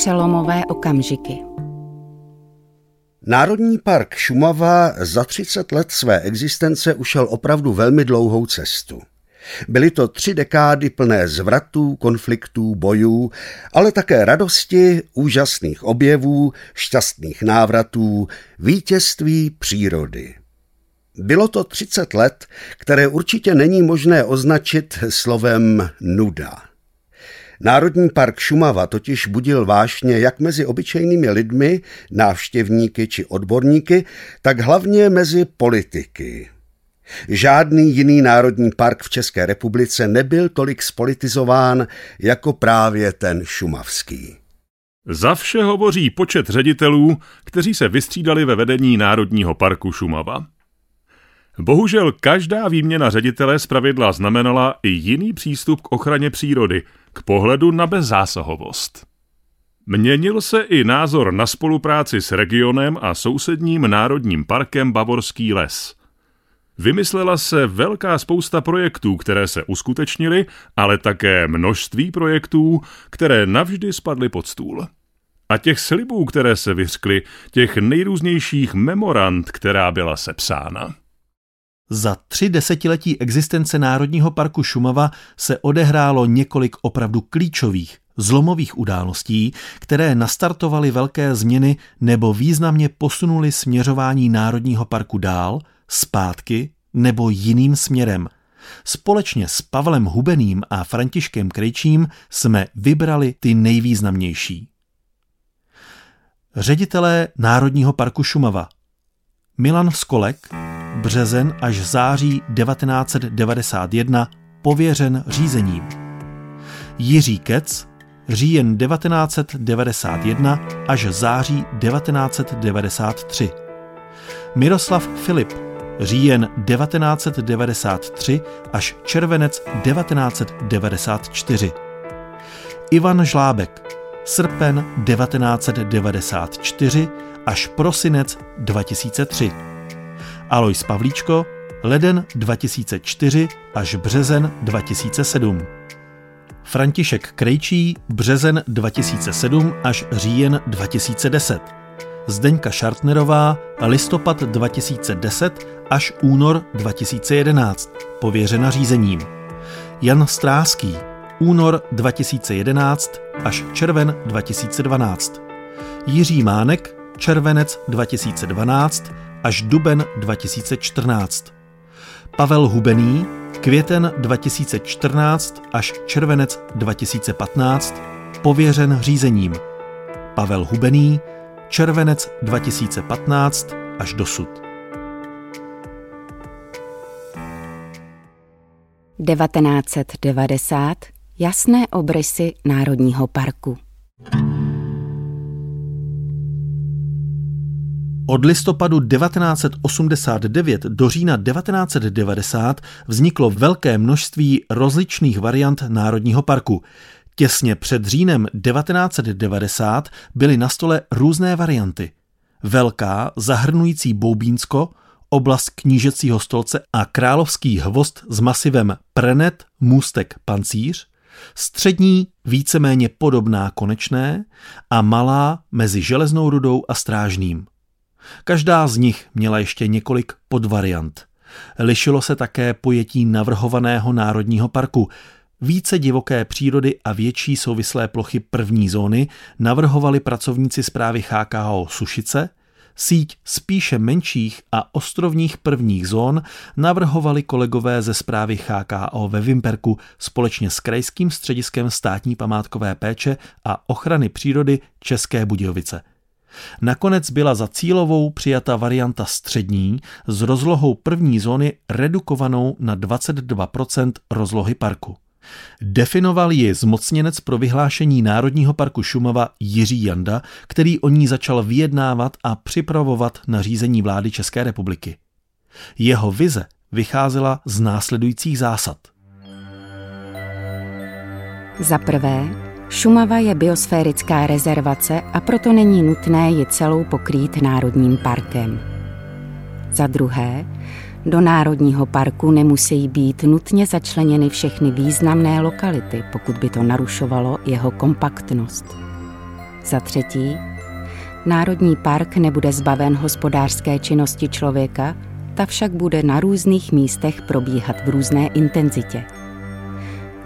přelomové okamžiky. Národní park Šumava za 30 let své existence ušel opravdu velmi dlouhou cestu. Byly to tři dekády plné zvratů, konfliktů, bojů, ale také radosti, úžasných objevů, šťastných návratů, vítězství přírody. Bylo to 30 let, které určitě není možné označit slovem nuda. Národní park Šumava totiž budil vášně jak mezi obyčejnými lidmi, návštěvníky či odborníky, tak hlavně mezi politiky. Žádný jiný národní park v České republice nebyl tolik spolitizován jako právě ten šumavský. Za vše hovoří počet ředitelů, kteří se vystřídali ve vedení Národního parku Šumava. Bohužel každá výměna ředitele zpravidla znamenala i jiný přístup k ochraně přírody, k pohledu na bezzásahovost. Měnil se i názor na spolupráci s regionem a sousedním národním parkem Bavorský les – Vymyslela se velká spousta projektů, které se uskutečnily, ale také množství projektů, které navždy spadly pod stůl. A těch slibů, které se vyřkly, těch nejrůznějších memorand, která byla sepsána. Za tři desetiletí existence Národního parku Šumava se odehrálo několik opravdu klíčových, zlomových událostí, které nastartovaly velké změny nebo významně posunuly směřování Národního parku dál – zpátky nebo jiným směrem. Společně s Pavlem Hubeným a Františkem Krejčím jsme vybrali ty nejvýznamnější. Ředitelé Národního parku Šumava Milan Skolek, březen až září 1991, pověřen řízením. Jiří Kec, říjen 1991 až září 1993. Miroslav Filip, říjen 1993 až červenec 1994. Ivan Žlábek, srpen 1994 až prosinec 2003. Alois Pavlíčko, leden 2004 až březen 2007. František Krejčí, březen 2007 až říjen 2010. Zdeňka Šartnerová, listopad 2010 až únor 2011, pověřena řízením. Jan Stráský, únor 2011 až červen 2012. Jiří Mánek, červenec 2012 až duben 2014. Pavel Hubený, květen 2014 až červenec 2015, pověřen řízením. Pavel Hubený, červenec 2015 až dosud. 1990 jasné obrysy Národního parku. Od listopadu 1989 do října 1990 vzniklo velké množství rozličných variant Národního parku. Těsně před říjnem 1990 byly na stole různé varianty. Velká, zahrnující Boubínsko, oblast knížecího stolce a královský hvost s masivem Prenet, můstek, pancíř, střední víceméně podobná konečné a malá mezi železnou rudou a strážným. Každá z nich měla ještě několik podvariant. Lišilo se také pojetí navrhovaného národního parku. Více divoké přírody a větší souvislé plochy první zóny navrhovali pracovníci zprávy HKO Sušice – Síť spíše menších a ostrovních prvních zón navrhovali kolegové ze zprávy HKO ve Vimperku společně s Krajským střediskem státní památkové péče a ochrany přírody České Budějovice. Nakonec byla za cílovou přijata varianta střední s rozlohou první zóny redukovanou na 22% rozlohy parku. Definoval ji zmocněnec pro vyhlášení Národního parku Šumava Jiří Janda, který o ní začal vyjednávat a připravovat na řízení vlády České republiky. Jeho vize vycházela z následujících zásad. Za prvé, Šumava je biosférická rezervace a proto není nutné ji celou pokrýt národním parkem. Za druhé, do Národního parku nemusí být nutně začleněny všechny významné lokality, pokud by to narušovalo jeho kompaktnost. Za třetí, Národní park nebude zbaven hospodářské činnosti člověka, ta však bude na různých místech probíhat v různé intenzitě.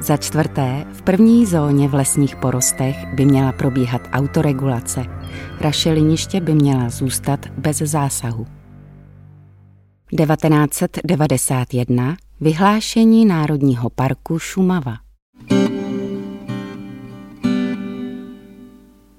Za čtvrté, v první zóně v lesních porostech by měla probíhat autoregulace. Rašeliniště by měla zůstat bez zásahu. 1991 Vyhlášení Národního parku Šumava.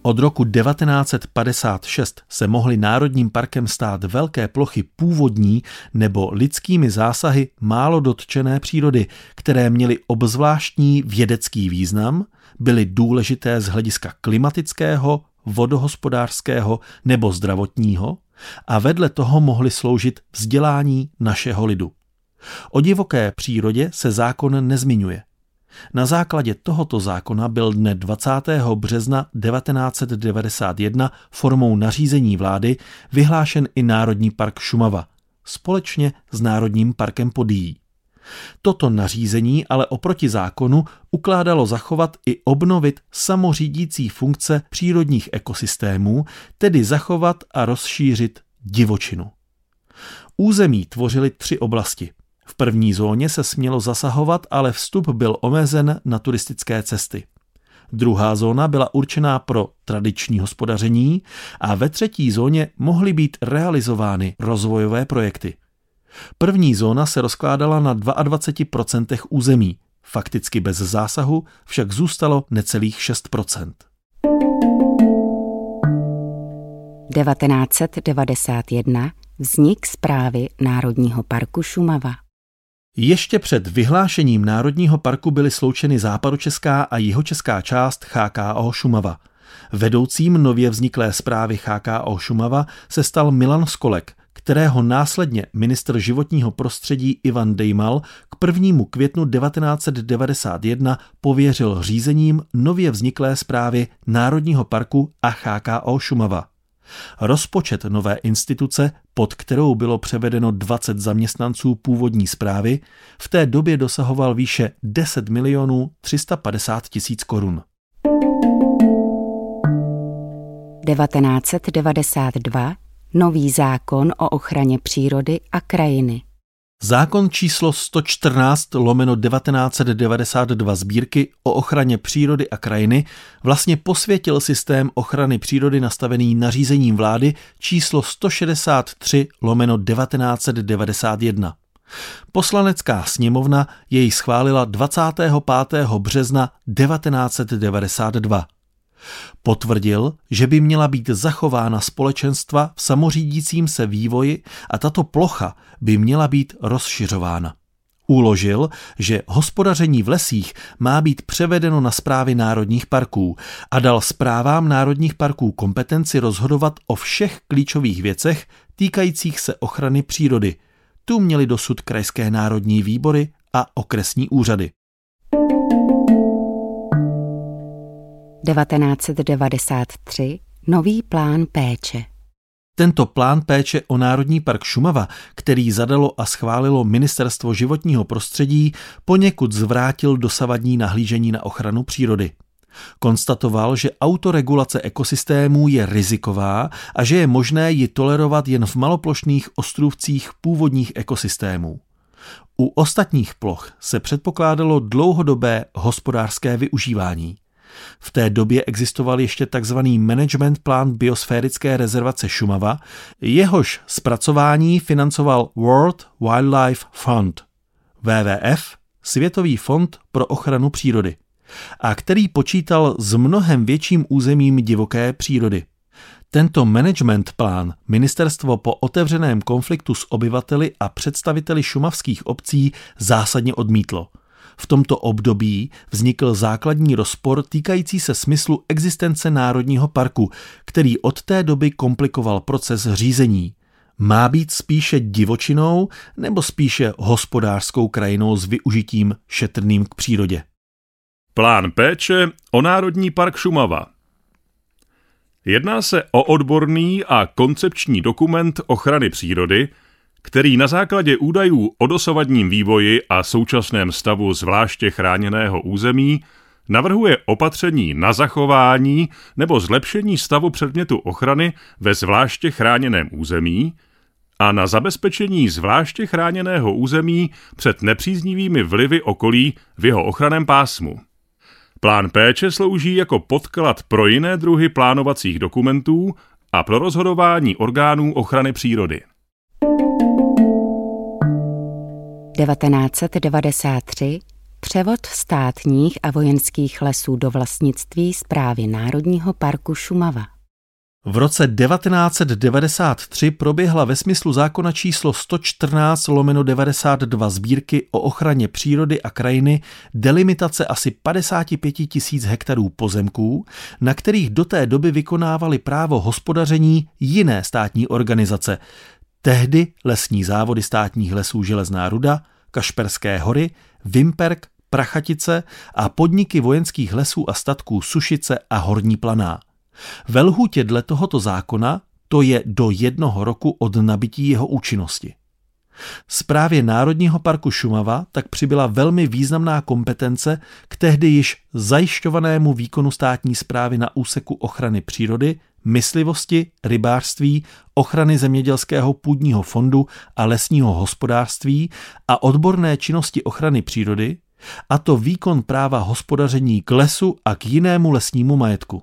Od roku 1956 se mohly národním parkem stát velké plochy původní nebo lidskými zásahy málo dotčené přírody, které měly obzvláštní vědecký význam, byly důležité z hlediska klimatického, vodohospodářského nebo zdravotního a vedle toho mohly sloužit vzdělání našeho lidu. O divoké přírodě se zákon nezmiňuje. Na základě tohoto zákona byl dne 20. března 1991 formou nařízení vlády vyhlášen i Národní park Šumava, společně s Národním parkem Podíjí. Toto nařízení ale oproti zákonu ukládalo zachovat i obnovit samořídící funkce přírodních ekosystémů, tedy zachovat a rozšířit divočinu. Území tvořily tři oblasti – v první zóně se smělo zasahovat, ale vstup byl omezen na turistické cesty. Druhá zóna byla určená pro tradiční hospodaření a ve třetí zóně mohly být realizovány rozvojové projekty. První zóna se rozkládala na 22% území, fakticky bez zásahu však zůstalo necelých 6%. 1991 vznik zprávy Národního parku Šumava. Ještě před vyhlášením Národního parku byly sloučeny západočeská a jihočeská část HKO Šumava. Vedoucím nově vzniklé zprávy HKO Šumava se stal Milan Skolek, kterého následně ministr životního prostředí Ivan Dejmal k 1. květnu 1991 pověřil řízením nově vzniklé zprávy Národního parku a HKO Šumava. Rozpočet nové instituce, pod kterou bylo převedeno 20 zaměstnanců původní zprávy, v té době dosahoval výše 10 milionů 350 tisíc korun. 1992 Nový zákon o ochraně přírody a krajiny. Zákon číslo 114 lomeno 1992 sbírky o ochraně přírody a krajiny vlastně posvětil systém ochrany přírody nastavený nařízením vlády číslo 163 lomeno 1991. Poslanecká sněmovna jej schválila 25. března 1992. Potvrdil, že by měla být zachována společenstva v samořídícím se vývoji a tato plocha by měla být rozšiřována. Uložil, že hospodaření v lesích má být převedeno na zprávy národních parků a dal zprávám národních parků kompetenci rozhodovat o všech klíčových věcech týkajících se ochrany přírody. Tu měly dosud krajské národní výbory a okresní úřady. 1993 Nový plán péče. Tento plán péče o Národní park Šumava, který zadalo a schválilo Ministerstvo životního prostředí, poněkud zvrátil dosavadní nahlížení na ochranu přírody. Konstatoval, že autoregulace ekosystémů je riziková a že je možné ji tolerovat jen v maloplošných ostrůvcích původních ekosystémů. U ostatních ploch se předpokládalo dlouhodobé hospodářské využívání. V té době existoval ještě tzv. management plán biosférické rezervace Šumava, jehož zpracování financoval World Wildlife Fund, WWF, Světový fond pro ochranu přírody, a který počítal s mnohem větším územím divoké přírody. Tento management plán ministerstvo po otevřeném konfliktu s obyvateli a představiteli šumavských obcí zásadně odmítlo – v tomto období vznikl základní rozpor týkající se smyslu existence Národního parku, který od té doby komplikoval proces řízení. Má být spíše divočinou nebo spíše hospodářskou krajinou s využitím šetrným k přírodě? Plán péče o Národní park Šumava Jedná se o odborný a koncepční dokument ochrany přírody, který na základě údajů o dosavadním vývoji a současném stavu zvláště chráněného území navrhuje opatření na zachování nebo zlepšení stavu předmětu ochrany ve zvláště chráněném území a na zabezpečení zvláště chráněného území před nepříznivými vlivy okolí v jeho ochraném pásmu. Plán péče slouží jako podklad pro jiné druhy plánovacích dokumentů a pro rozhodování orgánů ochrany přírody. 1993 převod státních a vojenských lesů do vlastnictví zprávy Národního parku Šumava. V roce 1993 proběhla ve smyslu zákona číslo 114 lomeno 92 sbírky o ochraně přírody a krajiny delimitace asi 55 tisíc hektarů pozemků, na kterých do té doby vykonávali právo hospodaření jiné státní organizace. Tehdy lesní závody státních lesů Železná ruda, Kašperské hory, Vimperk, Prachatice a podniky vojenských lesů a statků Sušice a Horní Planá. Ve lhůtě dle tohoto zákona to je do jednoho roku od nabití jeho účinnosti. Správě Národního parku Šumava tak přibyla velmi významná kompetence k tehdy již zajišťovanému výkonu státní zprávy na úseku ochrany přírody, myslivosti, rybářství, ochrany zemědělského půdního fondu a lesního hospodářství a odborné činnosti ochrany přírody, a to výkon práva hospodaření k lesu a k jinému lesnímu majetku.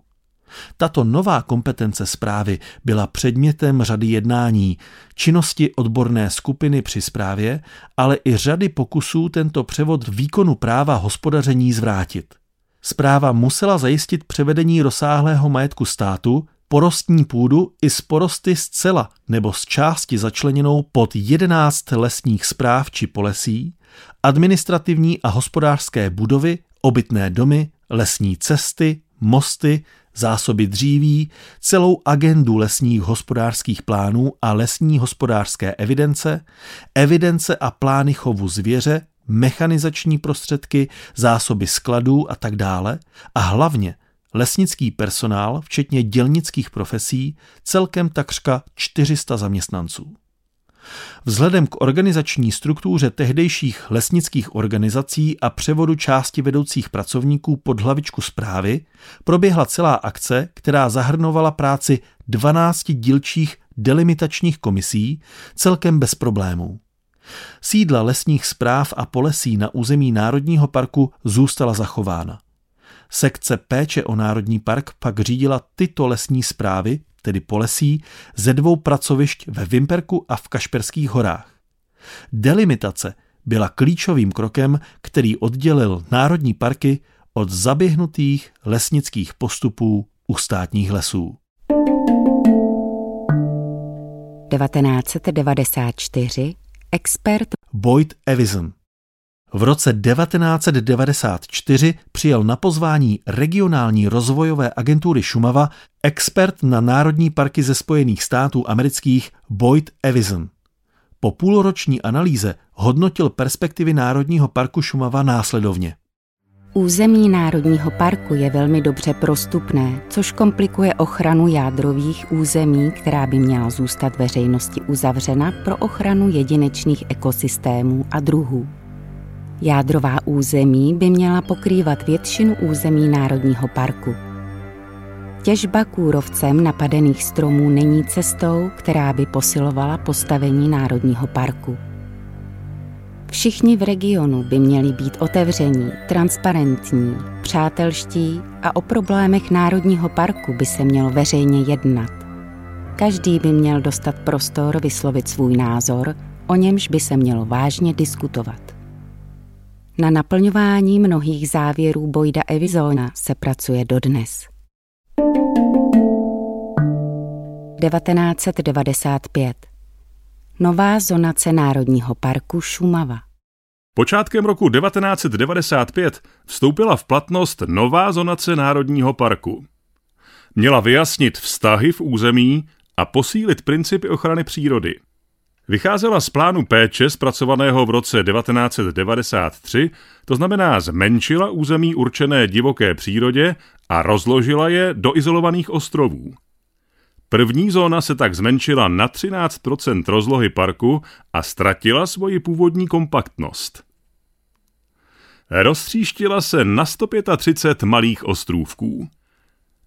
Tato nová kompetence zprávy byla předmětem řady jednání, činnosti odborné skupiny při zprávě, ale i řady pokusů tento převod výkonu práva hospodaření zvrátit. Zpráva musela zajistit převedení rozsáhlého majetku státu, porostní půdu i z porosty zcela nebo z části začleněnou pod 11 lesních zpráv či polesí, administrativní a hospodářské budovy, obytné domy, lesní cesty, mosty, zásoby dříví, celou agendu lesních hospodářských plánů a lesní hospodářské evidence, evidence a plány chovu zvěře, mechanizační prostředky, zásoby skladů a tak dále a hlavně lesnický personál, včetně dělnických profesí, celkem takřka 400 zaměstnanců. Vzhledem k organizační struktuře tehdejších lesnických organizací a převodu části vedoucích pracovníků pod hlavičku zprávy proběhla celá akce, která zahrnovala práci 12 dílčích delimitačních komisí, celkem bez problémů. Sídla lesních zpráv a polesí na území Národního parku zůstala zachována. Sekce péče o Národní park pak řídila tyto lesní zprávy, tedy polesí, ze dvou pracovišť ve Vimperku a v Kašperských horách. Delimitace byla klíčovým krokem, který oddělil národní parky od zaběhnutých lesnických postupů u státních lesů. 1994 expert Boyd Evison v roce 1994 přijel na pozvání regionální rozvojové agentury Šumava expert na národní parky ze Spojených států amerických Boyd Evison. Po půlroční analýze hodnotil perspektivy Národního parku Šumava následovně. Území Národního parku je velmi dobře prostupné, což komplikuje ochranu jádrových území, která by měla zůstat veřejnosti uzavřena pro ochranu jedinečných ekosystémů a druhů. Jádrová území by měla pokrývat většinu území Národního parku. Těžba kůrovcem napadených stromů není cestou, která by posilovala postavení Národního parku. Všichni v regionu by měli být otevření, transparentní, přátelští a o problémech Národního parku by se mělo veřejně jednat. Každý by měl dostat prostor vyslovit svůj názor, o němž by se mělo vážně diskutovat. Na naplňování mnohých závěrů Bojda Evizona se pracuje dodnes. 1995 Nová zonace Národního parku Šumava Počátkem roku 1995 vstoupila v platnost nová zonace Národního parku. Měla vyjasnit vztahy v území a posílit principy ochrany přírody – Vycházela z plánu péče zpracovaného v roce 1993, to znamená zmenšila území určené divoké přírodě a rozložila je do izolovaných ostrovů. První zóna se tak zmenšila na 13% rozlohy parku a ztratila svoji původní kompaktnost. roztříštila se na 135 malých ostrůvků.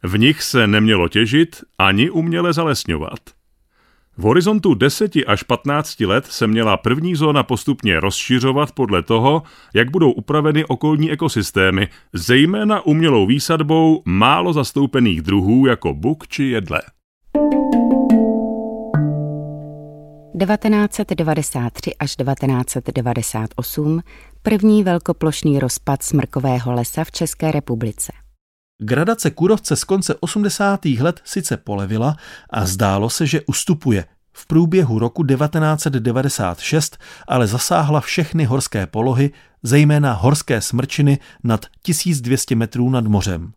V nich se nemělo těžit ani uměle zalesňovat. V horizontu 10 až 15 let se měla první zóna postupně rozšiřovat podle toho, jak budou upraveny okolní ekosystémy, zejména umělou výsadbou málo zastoupených druhů jako buk či jedle. 1993 až 1998 první velkoplošný rozpad smrkového lesa v České republice. Gradace kurovce z konce 80. let sice polevila a zdálo se, že ustupuje. V průběhu roku 1996 ale zasáhla všechny horské polohy, zejména horské smrčiny nad 1200 metrů nad mořem.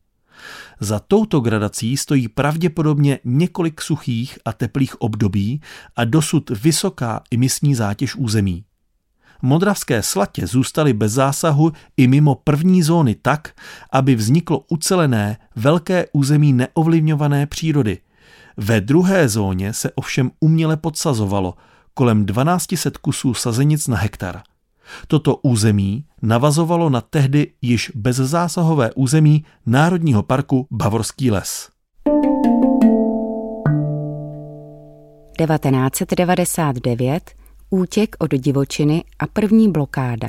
Za touto gradací stojí pravděpodobně několik suchých a teplých období a dosud vysoká imisní zátěž území. Modravské slatě zůstaly bez zásahu i mimo první zóny tak, aby vzniklo ucelené velké území neovlivňované přírody. Ve druhé zóně se ovšem uměle podsazovalo kolem 1200 kusů sazenic na hektar. Toto území navazovalo na tehdy již bezzásahové území Národního parku Bavorský les. 1999 útěk od divočiny a první blokáda.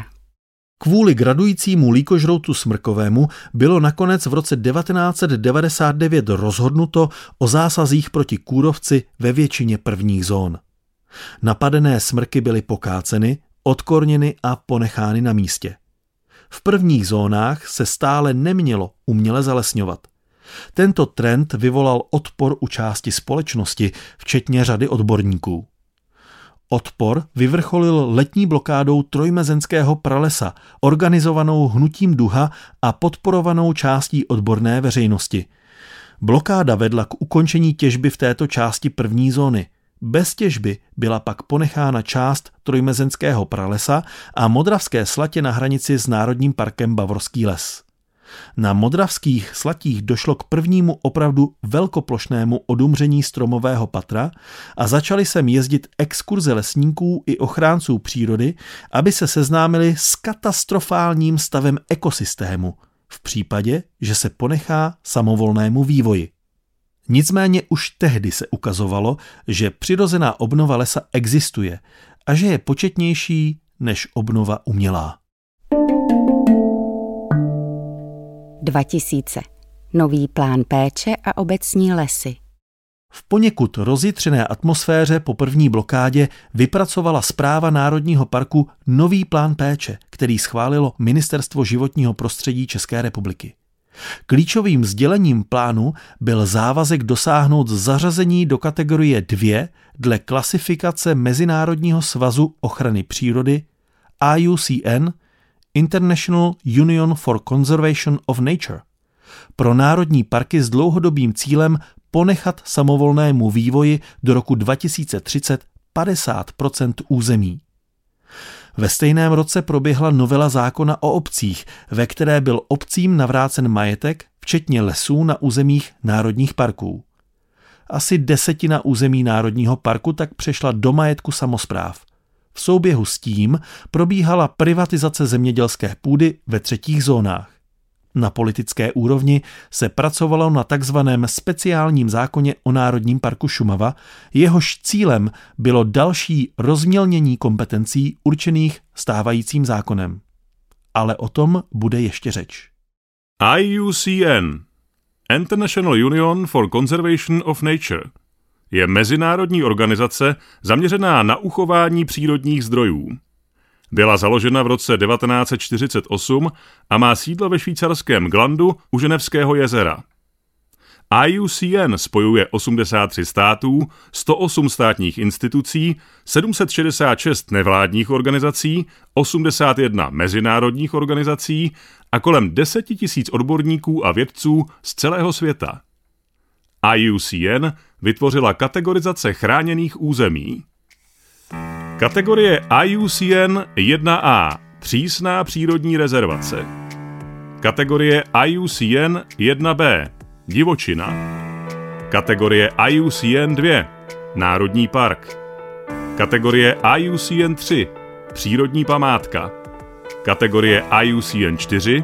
Kvůli gradujícímu líkožroutu smrkovému bylo nakonec v roce 1999 rozhodnuto o zásazích proti kůrovci ve většině prvních zón. Napadené smrky byly pokáceny, odkorněny a ponechány na místě. V prvních zónách se stále nemělo uměle zalesňovat. Tento trend vyvolal odpor u části společnosti, včetně řady odborníků. Odpor vyvrcholil letní blokádou trojmezenského pralesa, organizovanou hnutím duha a podporovanou částí odborné veřejnosti. Blokáda vedla k ukončení těžby v této části první zóny. Bez těžby byla pak ponechána část trojmezenského pralesa a modravské slatě na hranici s Národním parkem Bavorský les. Na modravských slatích došlo k prvnímu opravdu velkoplošnému odumření stromového patra a začali sem jezdit exkurze lesníků i ochránců přírody, aby se seznámili s katastrofálním stavem ekosystému v případě, že se ponechá samovolnému vývoji. Nicméně už tehdy se ukazovalo, že přirozená obnova lesa existuje a že je početnější než obnova umělá. 2000. Nový plán péče a obecní lesy. V poněkud rozjitřené atmosféře po první blokádě vypracovala zpráva Národního parku nový plán péče, který schválilo Ministerstvo životního prostředí České republiky. Klíčovým sdělením plánu byl závazek dosáhnout zařazení do kategorie 2 dle klasifikace Mezinárodního svazu ochrany přírody IUCN International Union for Conservation of Nature pro národní parky s dlouhodobým cílem ponechat samovolnému vývoji do roku 2030 50% území. Ve stejném roce proběhla novela zákona o obcích, ve které byl obcím navrácen majetek, včetně lesů na územích národních parků. Asi desetina území národního parku tak přešla do majetku samozpráv. V souběhu s tím probíhala privatizace zemědělské půdy ve třetích zónách. Na politické úrovni se pracovalo na takzvaném speciálním zákoně o Národním parku Šumava, jehož cílem bylo další rozmělnění kompetencí určených stávajícím zákonem. Ale o tom bude ještě řeč. IUCN International Union for Conservation of Nature je mezinárodní organizace zaměřená na uchování přírodních zdrojů. Byla založena v roce 1948 a má sídlo ve švýcarském Glandu u Ženevského jezera. IUCN spojuje 83 států, 108 státních institucí, 766 nevládních organizací, 81 mezinárodních organizací a kolem 10 tisíc odborníků a vědců z celého světa. IUCN vytvořila kategorizace chráněných území. Kategorie IUCN 1A přísná přírodní rezervace. Kategorie IUCN 1B divočina. Kategorie IUCN 2 národní park. Kategorie IUCN 3 přírodní památka. Kategorie IUCN 4,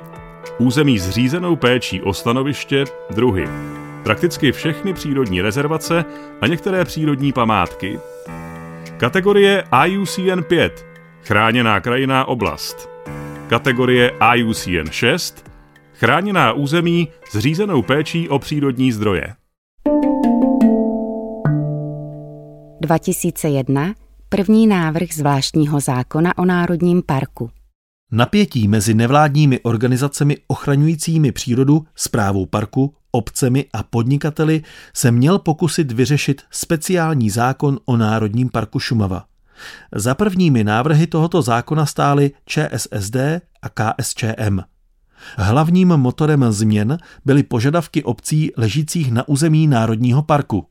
území zřízenou péčí o stanoviště, druhy. Prakticky všechny přírodní rezervace a některé přírodní památky. Kategorie IUCN 5, chráněná krajinná oblast. Kategorie IUCN 6, chráněná území zřízenou péčí o přírodní zdroje. 2001 první návrh zvláštního zákona o Národním parku. Napětí mezi nevládními organizacemi ochraňujícími přírodu, zprávou parku, obcemi a podnikateli se měl pokusit vyřešit speciální zákon o Národním parku Šumava. Za prvními návrhy tohoto zákona stály ČSSD a KSČM. Hlavním motorem změn byly požadavky obcí ležících na území Národního parku.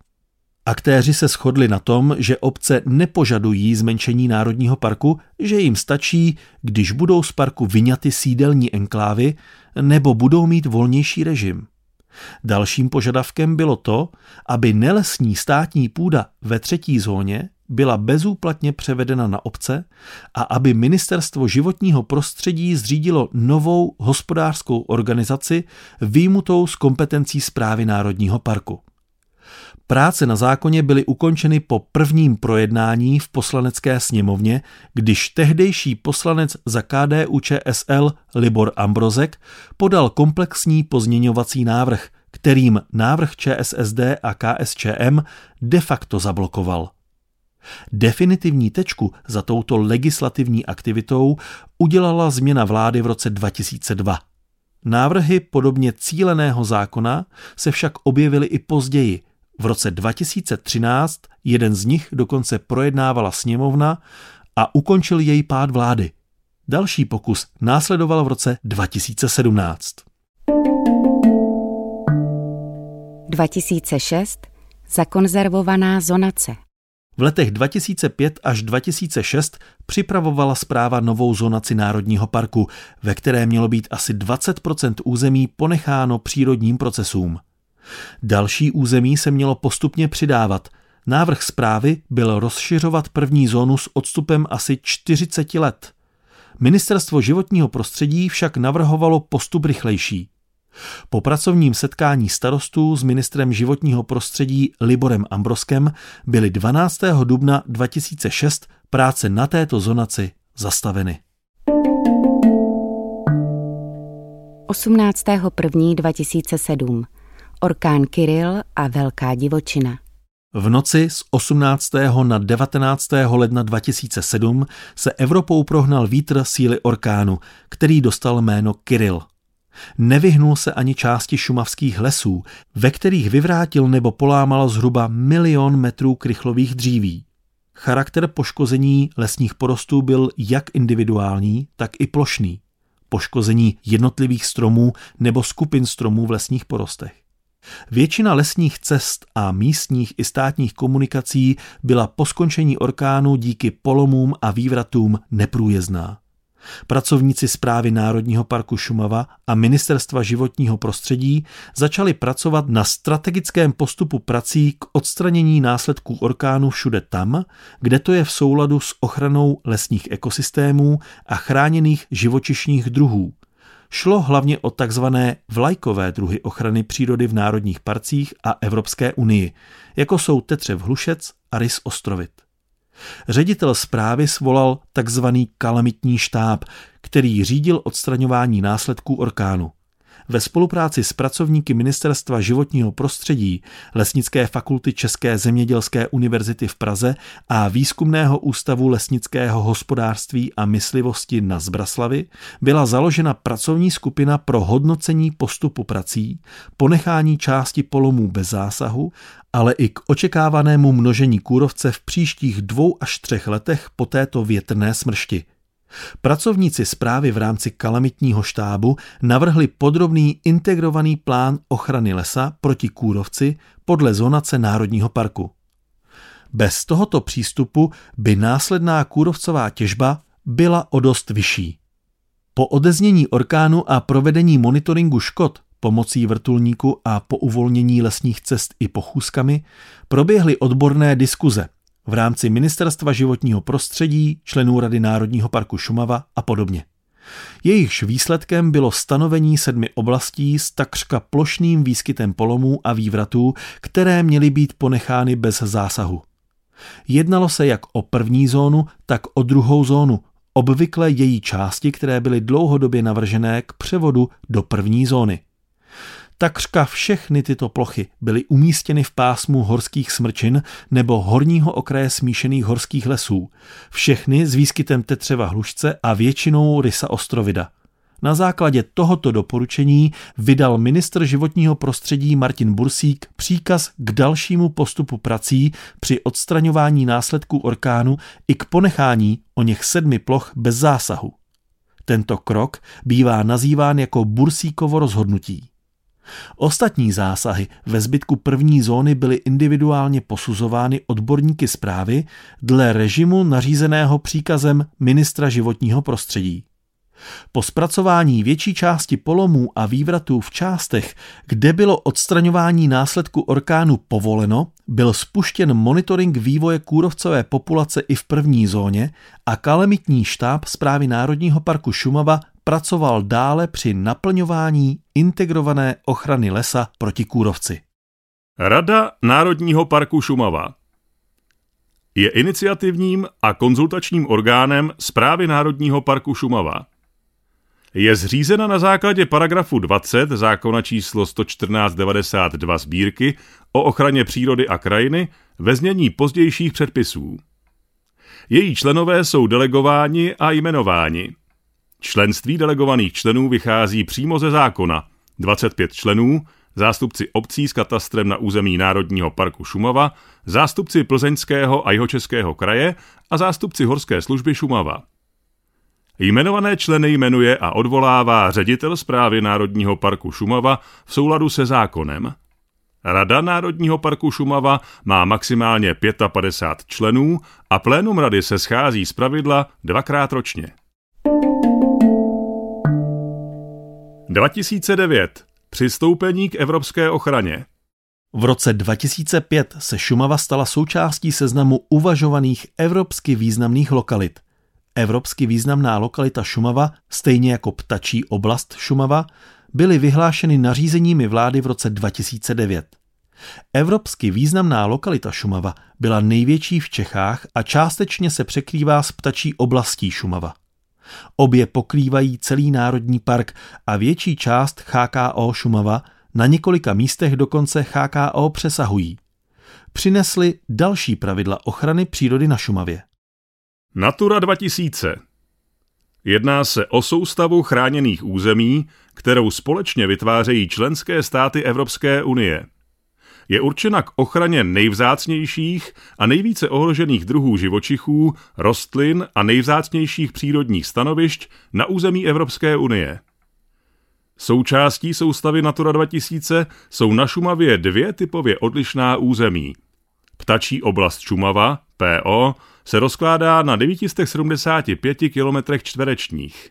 Aktéři se shodli na tom, že obce nepožadují zmenšení Národního parku, že jim stačí, když budou z parku vyňaty sídelní enklávy nebo budou mít volnější režim. Dalším požadavkem bylo to, aby nelesní státní půda ve třetí zóně byla bezúplatně převedena na obce a aby Ministerstvo životního prostředí zřídilo novou hospodářskou organizaci výjimutou z kompetencí zprávy Národního parku. Práce na zákoně byly ukončeny po prvním projednání v poslanecké sněmovně, když tehdejší poslanec za KDU ČSL Libor Ambrozek podal komplexní pozměňovací návrh, kterým návrh ČSSD a KSČM de facto zablokoval. Definitivní tečku za touto legislativní aktivitou udělala změna vlády v roce 2002. Návrhy podobně cíleného zákona se však objevily i později. V roce 2013 jeden z nich dokonce projednávala sněmovna a ukončil její pád vlády. Další pokus následoval v roce 2017. 2006 Zakonzervovaná zonace v letech 2005 až 2006 připravovala zpráva novou zonaci Národního parku, ve které mělo být asi 20% území ponecháno přírodním procesům. Další území se mělo postupně přidávat. Návrh zprávy byl rozšiřovat první zónu s odstupem asi 40 let. Ministerstvo životního prostředí však navrhovalo postup rychlejší. Po pracovním setkání starostů s ministrem životního prostředí Liborem Ambroskem byly 12. dubna 2006 práce na této zonaci zastaveny. 18.1.2007 Orkán Kiril a Velká divočina. V noci z 18. na 19. ledna 2007 se Evropou prohnal vítr síly orkánu, který dostal jméno Kiril – Nevyhnul se ani části šumavských lesů, ve kterých vyvrátil nebo polámal zhruba milion metrů krychlových dříví. Charakter poškození lesních porostů byl jak individuální, tak i plošný. Poškození jednotlivých stromů nebo skupin stromů v lesních porostech. Většina lesních cest a místních i státních komunikací byla po skončení orkánu díky polomům a vývratům neprůjezdná. Pracovníci zprávy Národního parku Šumava a Ministerstva životního prostředí začali pracovat na strategickém postupu prací k odstranění následků orkánu všude tam, kde to je v souladu s ochranou lesních ekosystémů a chráněných živočišních druhů. Šlo hlavně o takzvané vlajkové druhy ochrany přírody v národních parcích a Evropské unii, jako jsou tetřev hlušec a rys ostrovit. Ředitel zprávy svolal takzvaný kalamitní štáb, který řídil odstraňování následků orkánu. Ve spolupráci s pracovníky Ministerstva životního prostředí, Lesnické fakulty České zemědělské univerzity v Praze a Výzkumného ústavu lesnického hospodářství a myslivosti na Zbraslavy byla založena pracovní skupina pro hodnocení postupu prací, ponechání části polomů bez zásahu ale i k očekávanému množení kůrovce v příštích dvou až třech letech po této větrné smršti. Pracovníci zprávy v rámci kalamitního štábu navrhli podrobný integrovaný plán ochrany lesa proti kůrovci podle zonace Národního parku. Bez tohoto přístupu by následná kůrovcová těžba byla o dost vyšší. Po odeznění orkánu a provedení monitoringu škod pomocí vrtulníku a po uvolnění lesních cest i pochůzkami proběhly odborné diskuze v rámci Ministerstva životního prostředí, členů Rady Národního parku Šumava a podobně. Jejichž výsledkem bylo stanovení sedmi oblastí s takřka plošným výskytem polomů a vývratů, které měly být ponechány bez zásahu. Jednalo se jak o první zónu, tak o druhou zónu, obvykle její části, které byly dlouhodobě navržené k převodu do první zóny. Takřka všechny tyto plochy byly umístěny v pásmu horských smrčin nebo horního okraje smíšených horských lesů, všechny s výskytem tetřeva hlušce a většinou rysa ostrovida. Na základě tohoto doporučení vydal ministr životního prostředí Martin Bursík příkaz k dalšímu postupu prací při odstraňování následků orkánu i k ponechání o něch sedmi ploch bez zásahu. Tento krok bývá nazýván jako Bursíkovo rozhodnutí. Ostatní zásahy ve zbytku první zóny byly individuálně posuzovány odborníky zprávy dle režimu nařízeného příkazem ministra životního prostředí. Po zpracování větší části polomů a vývratů v částech, kde bylo odstraňování následku orkánu povoleno, byl spuštěn monitoring vývoje kůrovcové populace i v první zóně a kalamitní štáb zprávy Národního parku Šumava pracoval dále při naplňování integrované ochrany lesa proti kůrovci. Rada Národního parku Šumava je iniciativním a konzultačním orgánem zprávy Národního parku Šumava. Je zřízena na základě paragrafu 20 zákona číslo 11492 sbírky o ochraně přírody a krajiny ve znění pozdějších předpisů. Její členové jsou delegováni a jmenováni. Členství delegovaných členů vychází přímo ze zákona. 25 členů, zástupci obcí s katastrem na území Národního parku Šumava, zástupci Plzeňského a Jihočeského kraje a zástupci Horské služby Šumava. Jmenované členy jmenuje a odvolává ředitel zprávy Národního parku Šumava v souladu se zákonem. Rada Národního parku Šumava má maximálně 55 členů a plénum rady se schází zpravidla dvakrát ročně. 2009. Přistoupení k evropské ochraně. V roce 2005 se Šumava stala součástí seznamu uvažovaných evropsky významných lokalit. Evropsky významná lokalita Šumava, stejně jako ptačí oblast Šumava, byly vyhlášeny nařízeními vlády v roce 2009. Evropsky významná lokalita Šumava byla největší v Čechách a částečně se překrývá s ptačí oblastí Šumava. Obě pokrývají celý národní park a větší část HKO Šumava na několika místech dokonce HKO přesahují. Přinesly další pravidla ochrany přírody na Šumavě. Natura 2000 Jedná se o soustavu chráněných území, kterou společně vytvářejí členské státy Evropské unie je určena k ochraně nejvzácnějších a nejvíce ohrožených druhů živočichů, rostlin a nejvzácnějších přírodních stanovišť na území Evropské unie. Součástí soustavy Natura 2000 jsou na Šumavě dvě typově odlišná území. Ptačí oblast Šumava, PO, se rozkládá na 975 km čtverečních.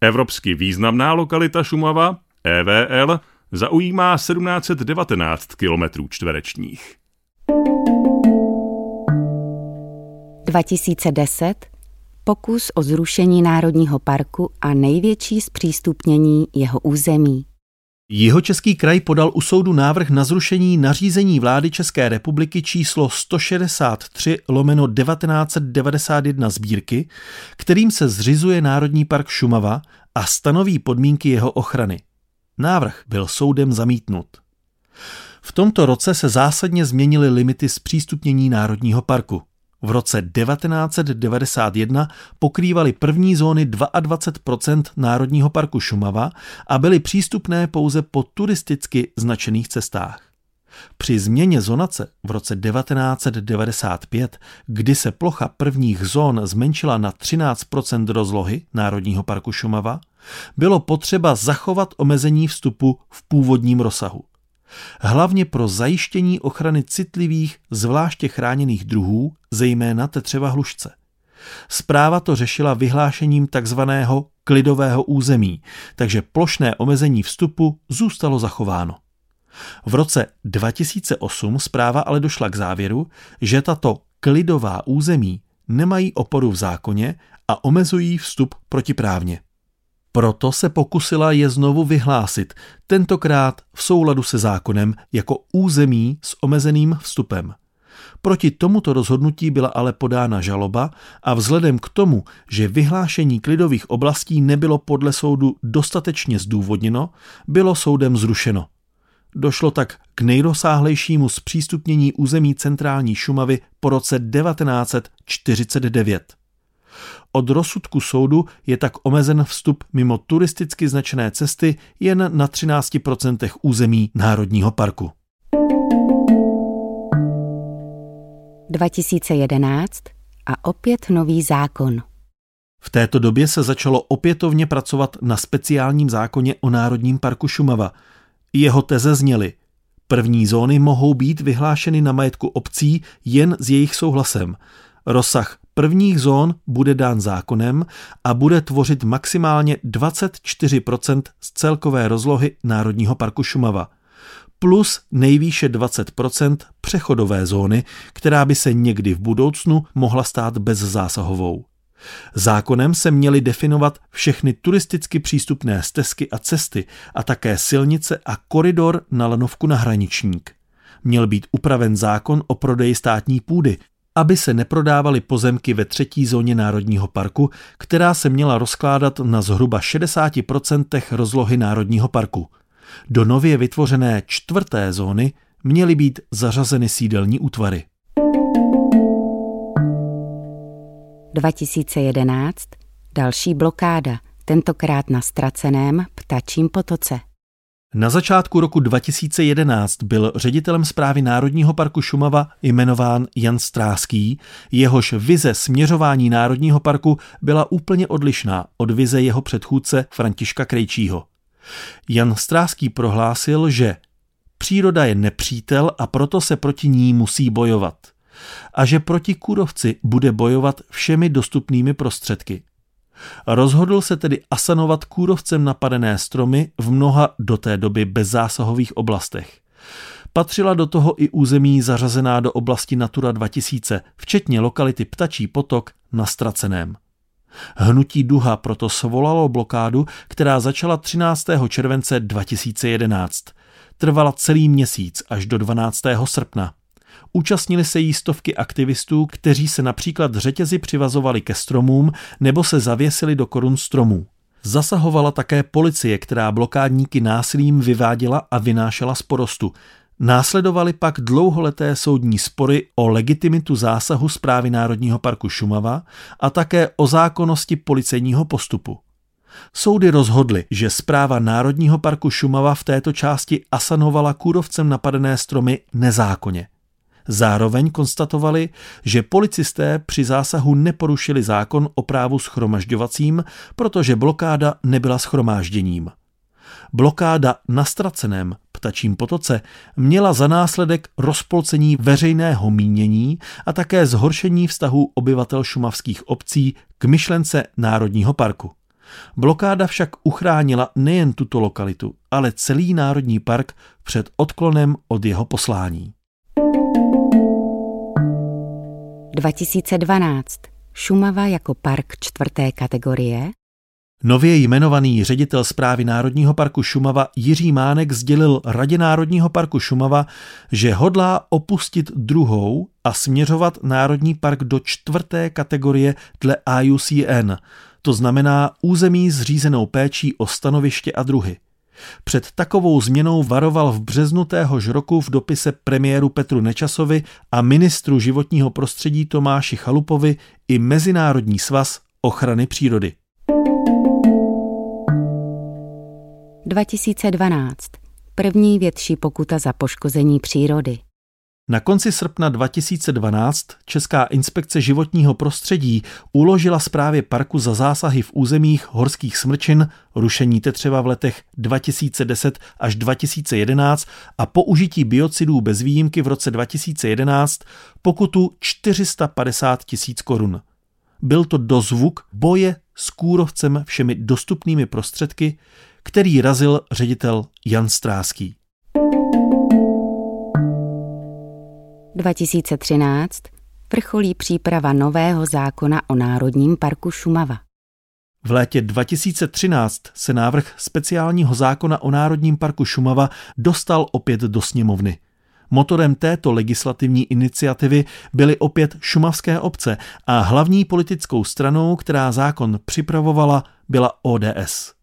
Evropsky významná lokalita Šumava, EVL, zaujímá 1719 km čtverečních. 2010 pokus o zrušení Národního parku a největší zpřístupnění jeho území. Jihočeský kraj podal u soudu návrh na zrušení nařízení vlády České republiky číslo 163 lomeno 1991 sbírky, kterým se zřizuje Národní park Šumava a stanoví podmínky jeho ochrany. Návrh byl soudem zamítnut. V tomto roce se zásadně změnily limity zpřístupnění Národního parku. V roce 1991 pokrývaly první zóny 22% Národního parku Šumava a byly přístupné pouze po turisticky značených cestách. Při změně zonace v roce 1995, kdy se plocha prvních zón zmenšila na 13% rozlohy Národního parku Šumava, bylo potřeba zachovat omezení vstupu v původním rozsahu. Hlavně pro zajištění ochrany citlivých, zvláště chráněných druhů, zejména tetřeva hlušce. Zpráva to řešila vyhlášením takzvaného klidového území, takže plošné omezení vstupu zůstalo zachováno. V roce 2008 zpráva ale došla k závěru, že tato klidová území nemají oporu v zákoně a omezují vstup protiprávně. Proto se pokusila je znovu vyhlásit, tentokrát v souladu se zákonem jako území s omezeným vstupem. Proti tomuto rozhodnutí byla ale podána žaloba a vzhledem k tomu, že vyhlášení klidových oblastí nebylo podle soudu dostatečně zdůvodněno, bylo soudem zrušeno. Došlo tak k nejrozsáhlejšímu zpřístupnění území centrální Šumavy po roce 1949. Od rozsudku soudu je tak omezen vstup mimo turisticky značené cesty jen na 13% území Národního parku. 2011 a opět nový zákon. V této době se začalo opětovně pracovat na speciálním zákoně o Národním parku Šumava. Jeho teze zněly. První zóny mohou být vyhlášeny na majetku obcí jen s jejich souhlasem. Rozsah prvních zón bude dán zákonem a bude tvořit maximálně 24% z celkové rozlohy Národního parku Šumava plus nejvýše 20% přechodové zóny, která by se někdy v budoucnu mohla stát bezzásahovou. Zákonem se měly definovat všechny turisticky přístupné stezky a cesty a také silnice a koridor na lanovku na hraničník. Měl být upraven zákon o prodeji státní půdy, aby se neprodávaly pozemky ve třetí zóně Národního parku, která se měla rozkládat na zhruba 60% rozlohy Národního parku. Do nově vytvořené čtvrté zóny měly být zařazeny sídelní útvary. 2011 další blokáda, tentokrát na ztraceném ptačím potoce. Na začátku roku 2011 byl ředitelem zprávy Národního parku Šumava jmenován Jan Stráský, jehož vize směřování Národního parku byla úplně odlišná od vize jeho předchůdce Františka Krejčího. Jan Stráský prohlásil, že příroda je nepřítel a proto se proti ní musí bojovat. A že proti kůrovci bude bojovat všemi dostupnými prostředky. Rozhodl se tedy asanovat kůrovcem napadené stromy v mnoha do té doby bezzásahových oblastech. Patřila do toho i území zařazená do oblasti Natura 2000, včetně lokality Ptačí potok na Straceném. Hnutí Duha proto svolalo blokádu, která začala 13. července 2011. Trvala celý měsíc až do 12. srpna. Účastnili se jí stovky aktivistů, kteří se například řetězy přivazovali ke stromům nebo se zavěsili do korun stromů. Zasahovala také policie, která blokádníky násilím vyváděla a vynášela z porostu. Následovaly pak dlouholeté soudní spory o legitimitu zásahu zprávy Národního parku Šumava a také o zákonnosti policejního postupu. Soudy rozhodly, že zpráva Národního parku Šumava v této části asanovala kůrovcem napadené stromy nezákonně. Zároveň konstatovali, že policisté při zásahu neporušili zákon o právu schromažďovacím, protože blokáda nebyla schromážděním. Blokáda na ztraceném ptačím potoce měla za následek rozpolcení veřejného mínění a také zhoršení vztahu obyvatel šumavských obcí k myšlence Národního parku. Blokáda však uchránila nejen tuto lokalitu, ale celý Národní park před odklonem od jeho poslání. 2012. Šumava jako park čtvrté kategorie Nově jmenovaný ředitel zprávy Národního parku Šumava Jiří Mánek sdělil Radě Národního parku Šumava, že hodlá opustit druhou a směřovat Národní park do čtvrté kategorie dle IUCN, to znamená území zřízenou péčí o stanoviště a druhy. Před takovou změnou varoval v březnu téhož roku v dopise premiéru Petru Nečasovi a ministru životního prostředí Tomáši Chalupovi i Mezinárodní svaz ochrany přírody. 2012. První větší pokuta za poškození přírody. Na konci srpna 2012 Česká inspekce životního prostředí uložila zprávě parku za zásahy v územích horských smrčin, rušení tetřeva v letech 2010 až 2011 a použití biocidů bez výjimky v roce 2011 pokutu 450 tisíc korun. Byl to dozvuk boje s kůrovcem všemi dostupnými prostředky, který razil ředitel Jan Stráský. 2013. vrcholí příprava nového zákona o Národním parku Šumava. V létě 2013 se návrh speciálního zákona o Národním parku Šumava dostal opět do sněmovny. Motorem této legislativní iniciativy byly opět šumavské obce a hlavní politickou stranou, která zákon připravovala, byla ODS.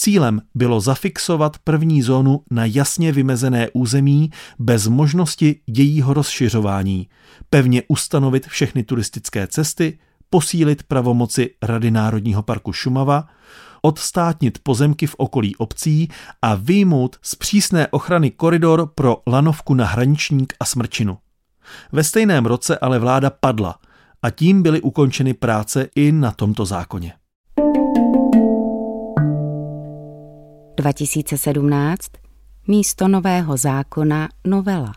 Cílem bylo zafixovat první zónu na jasně vymezené území bez možnosti jejího rozšiřování, pevně ustanovit všechny turistické cesty, posílit pravomoci Rady Národního parku Šumava, odstátnit pozemky v okolí obcí a vyjmout z přísné ochrany koridor pro lanovku na Hraničník a Smrčinu. Ve stejném roce ale vláda padla a tím byly ukončeny práce i na tomto zákoně. 2017 místo nového zákona novela.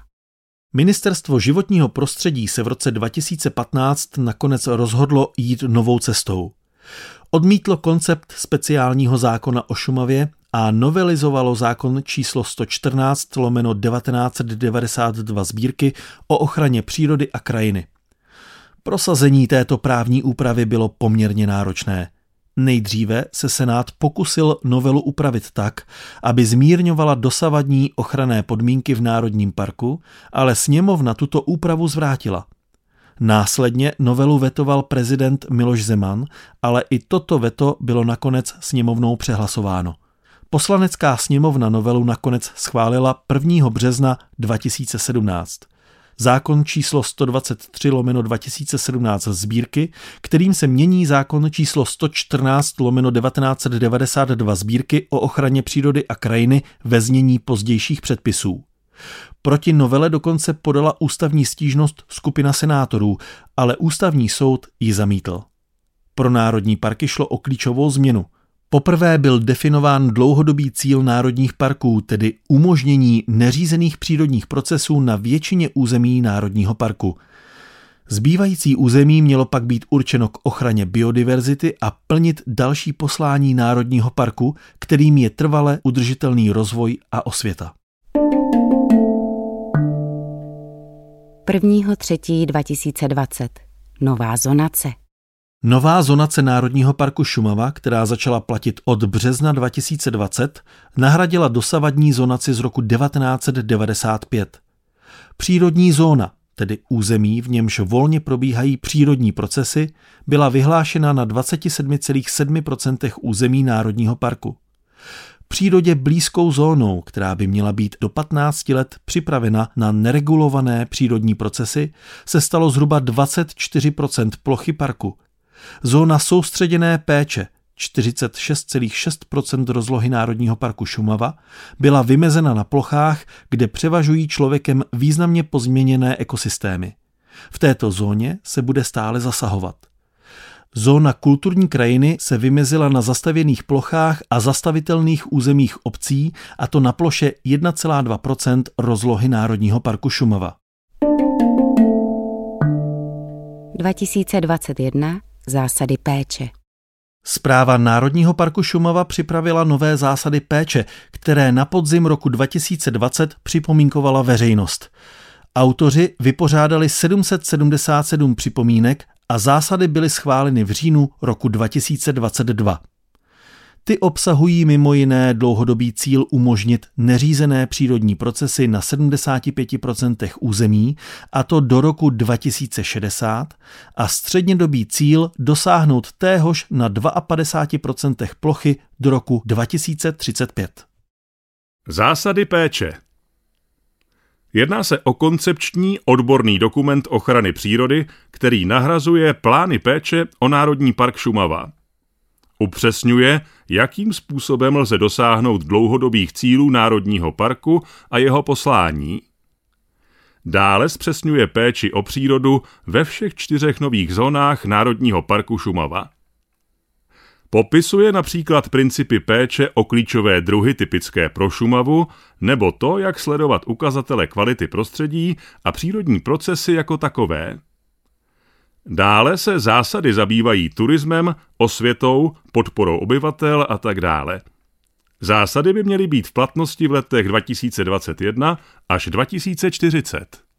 Ministerstvo životního prostředí se v roce 2015 nakonec rozhodlo jít novou cestou. Odmítlo koncept speciálního zákona o Šumavě a novelizovalo zákon číslo 114 lomeno 1992 sbírky o ochraně přírody a krajiny. Prosazení této právní úpravy bylo poměrně náročné. Nejdříve se Senát pokusil novelu upravit tak, aby zmírňovala dosavadní ochranné podmínky v Národním parku, ale sněmovna tuto úpravu zvrátila. Následně novelu vetoval prezident Miloš Zeman, ale i toto veto bylo nakonec sněmovnou přehlasováno. Poslanecká sněmovna novelu nakonec schválila 1. března 2017 zákon číslo 123 lomeno 2017 sbírky, kterým se mění zákon číslo 114 lomeno 1992 sbírky o ochraně přírody a krajiny ve znění pozdějších předpisů. Proti novele dokonce podala ústavní stížnost skupina senátorů, ale ústavní soud ji zamítl. Pro národní parky šlo o klíčovou změnu – Poprvé byl definován dlouhodobý cíl národních parků, tedy umožnění neřízených přírodních procesů na většině území národního parku. Zbývající území mělo pak být určeno k ochraně biodiverzity a plnit další poslání národního parku, kterým je trvale udržitelný rozvoj a osvěta. 1. 3. 2020. Nová zonace. Nová zonace Národního parku Šumava, která začala platit od března 2020, nahradila dosavadní zonaci z roku 1995. Přírodní zóna, tedy území, v němž volně probíhají přírodní procesy, byla vyhlášena na 27,7% území Národního parku. Přírodě blízkou zónou, která by měla být do 15 let připravena na neregulované přírodní procesy, se stalo zhruba 24% plochy parku, Zóna soustředěné péče 46,6% rozlohy Národního parku Šumava byla vymezena na plochách, kde převažují člověkem významně pozměněné ekosystémy. V této zóně se bude stále zasahovat. Zóna kulturní krajiny se vymezila na zastavěných plochách a zastavitelných územích obcí, a to na ploše 1,2% rozlohy Národního parku Šumava. 2021 Zásady péče. Zpráva Národního parku Šumava připravila nové zásady péče, které na podzim roku 2020 připomínkovala veřejnost. Autoři vypořádali 777 připomínek a zásady byly schváleny v říjnu roku 2022. Ty obsahují mimo jiné dlouhodobý cíl umožnit neřízené přírodní procesy na 75% území, a to do roku 2060, a střednědobý cíl dosáhnout téhož na 52% plochy do roku 2035. Zásady péče Jedná se o koncepční odborný dokument ochrany přírody, který nahrazuje plány péče o Národní park Šumava. Upřesňuje, jakým způsobem lze dosáhnout dlouhodobých cílů Národního parku a jeho poslání. Dále zpřesňuje péči o přírodu ve všech čtyřech nových zónách Národního parku Šumava. Popisuje například principy péče o klíčové druhy typické pro Šumavu nebo to, jak sledovat ukazatele kvality prostředí a přírodní procesy jako takové. Dále se zásady zabývají turismem, osvětou, podporou obyvatel a tak dále. Zásady by měly být v platnosti v letech 2021 až 2040.